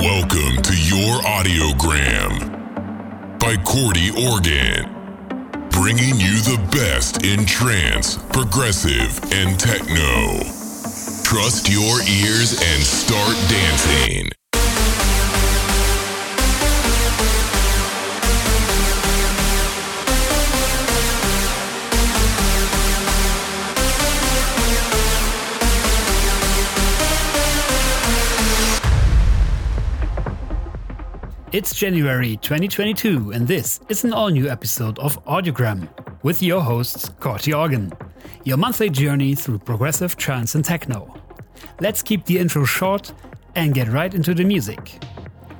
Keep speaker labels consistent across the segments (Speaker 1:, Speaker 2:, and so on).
Speaker 1: Welcome to your audiogram by Cordy Organ, bringing you the best in trance, progressive, and techno. Trust your ears and start dancing.
Speaker 2: It's January 2022, and this is an all new episode of Audiogram with your hosts, Corderoy, your monthly journey through progressive trance and techno. Let's keep the intro short and get right into the music.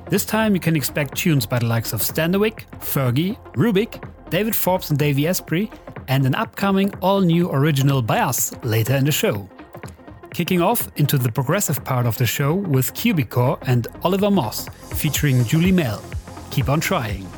Speaker 2: This time you can expect tunes by the likes of Standerwick, Fergie, Rubik, David Forbes and Davey Asprey, and an upcoming all new original by us later in the show. Kicking off into the progressive part of the show with Cubicore and Oliver Moss featuring Julie Mel. Keep on trying.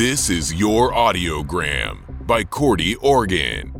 Speaker 1: This is Your Audiogram by
Speaker 2: Corderoy.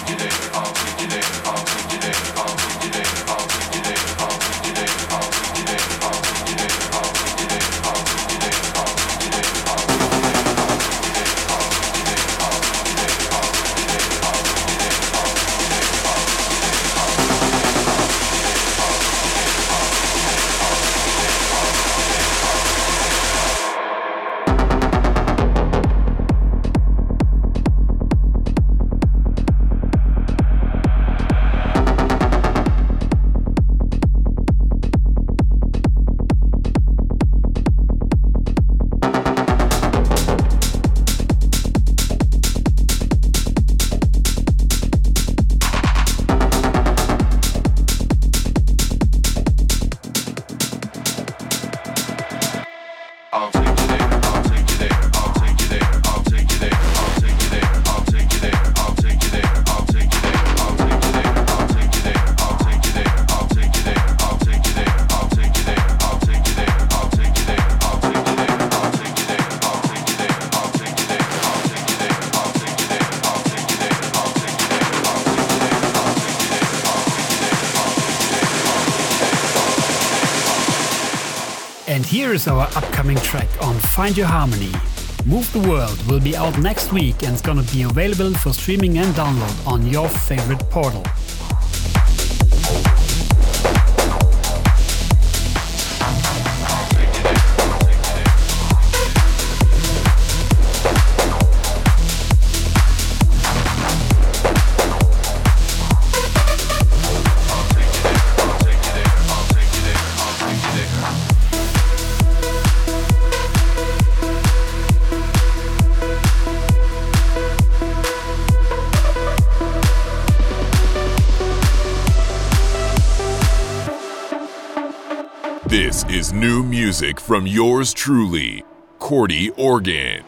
Speaker 2: upcoming track on Find Your Harmony. Move the World will be out next week and it's gonna be available for streaming and download on your favorite portal.
Speaker 1: From yours truly,
Speaker 3: Corderoy.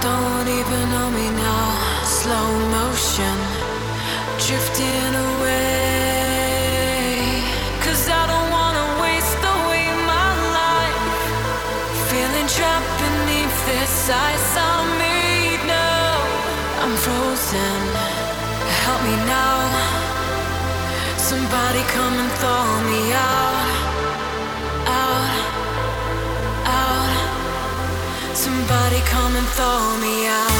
Speaker 3: don't even know me now. Slow motion, drifting away. Cause I don't wanna waste away my life. Feeling trapped beneath this ice I made now. I'm frozen, help me now. Somebody Somebody come and throw me out.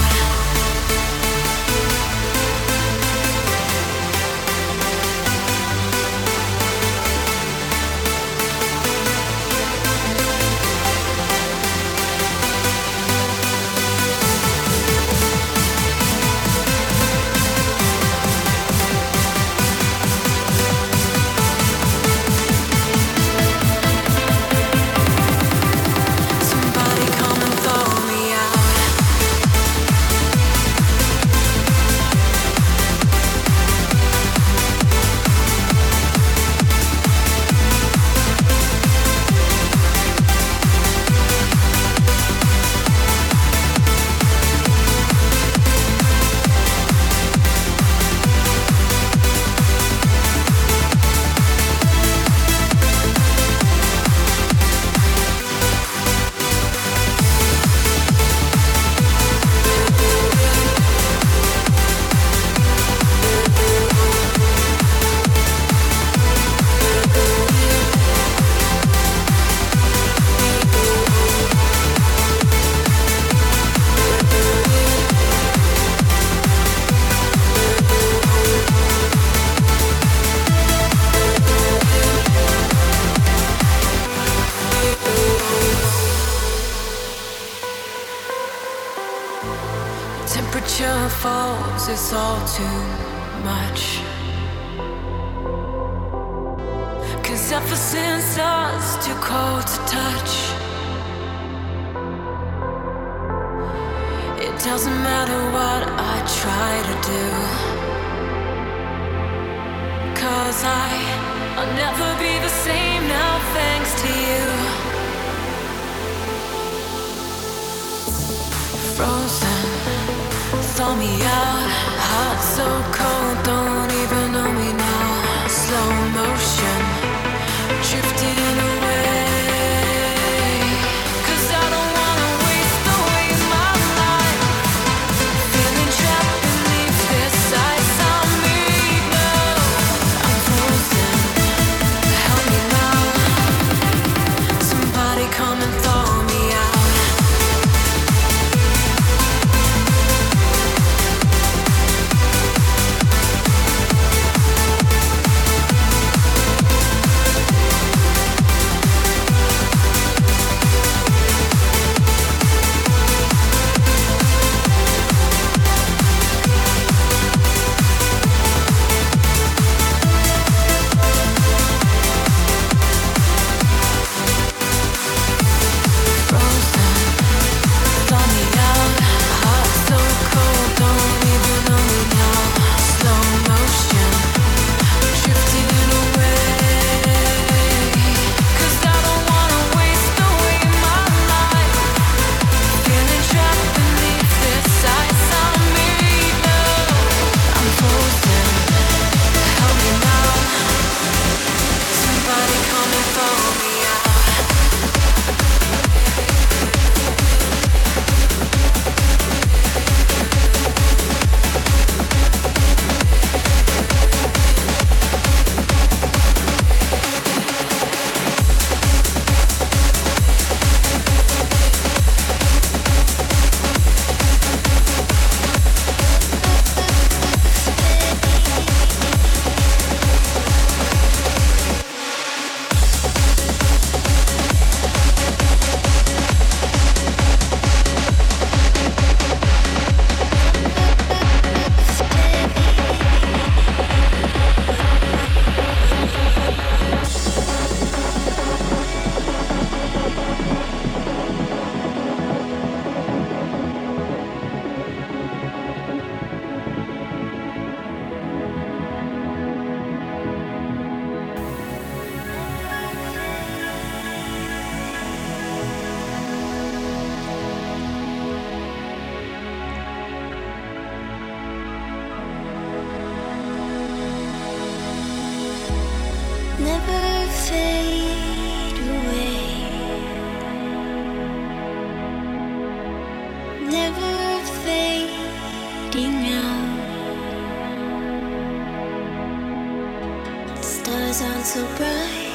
Speaker 3: aren't so
Speaker 4: bright.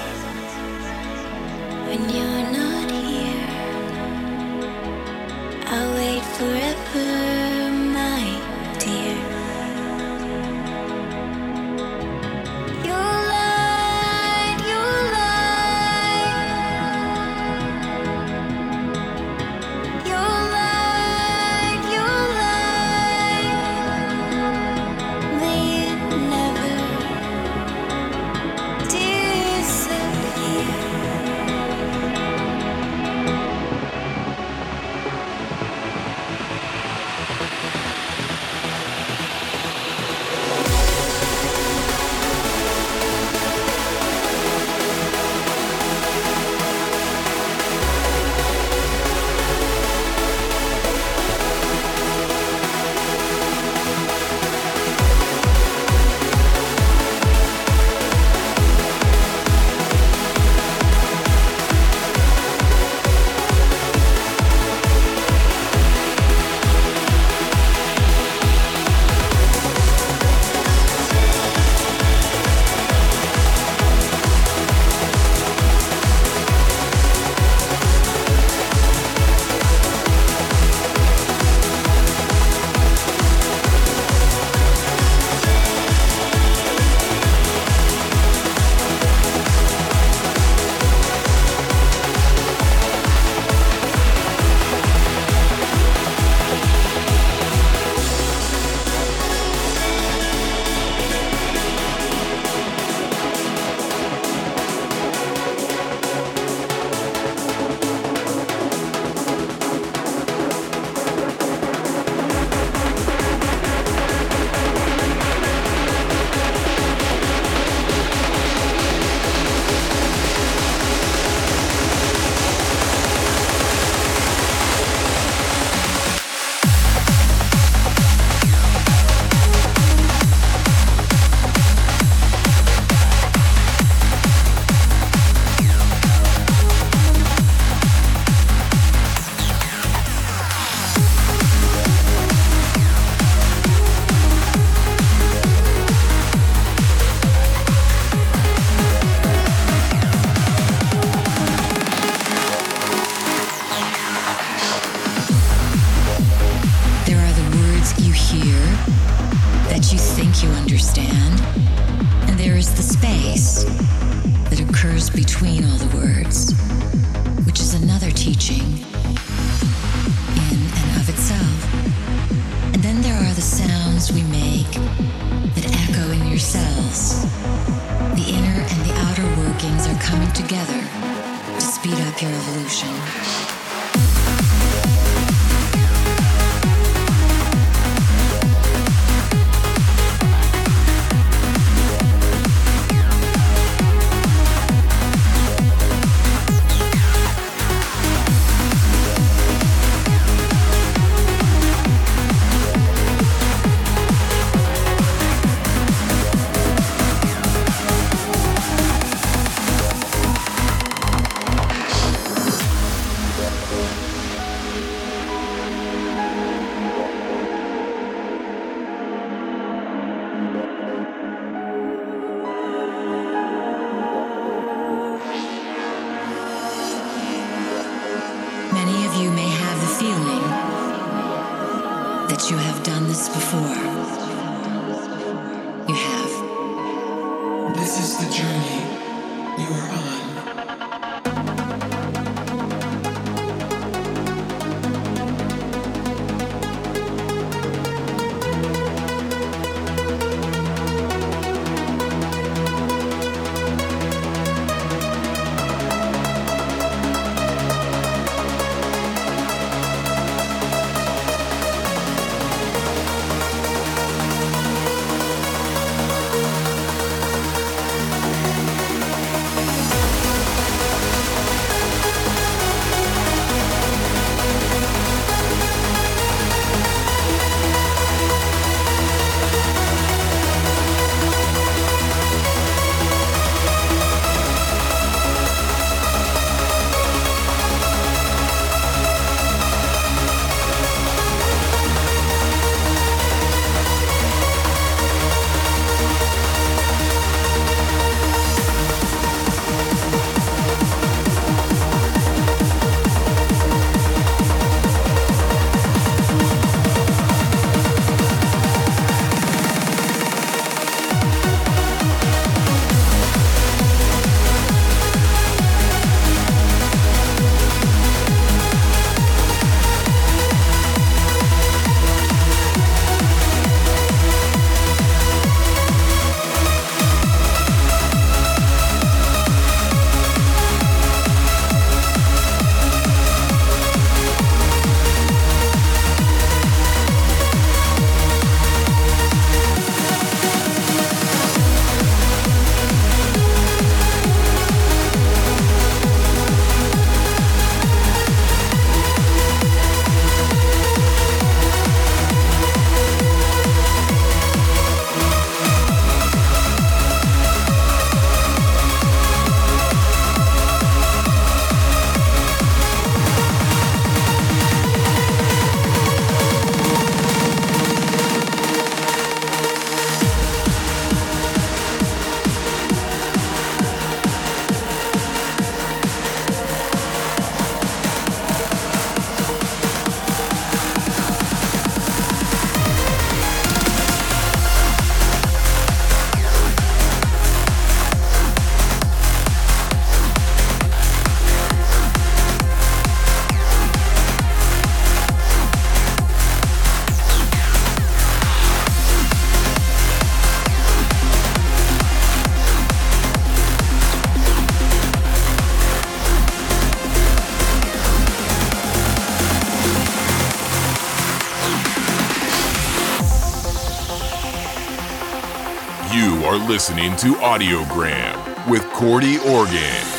Speaker 3: Listening to Audiogram with Corderoy.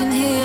Speaker 2: can hear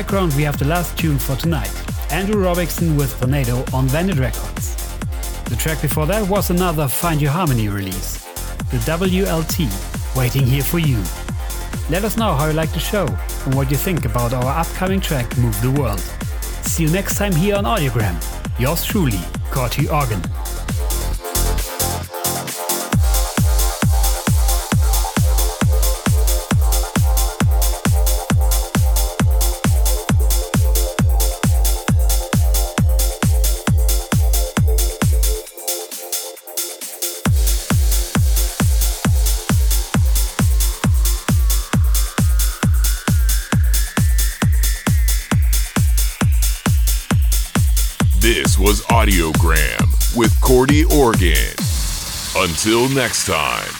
Speaker 2: background, we have the last tune for tonight Andrew Robinson with Tornado on Vandit Records. The track before that was another Find Your Harmony release, the WLT, waiting here for you. Let us know how you like the show and what you think about our upcoming track Move the World. See you next time here on Audiogram. Yours truly,
Speaker 1: Corderoy. Audiogram with Corderoy. Until next time.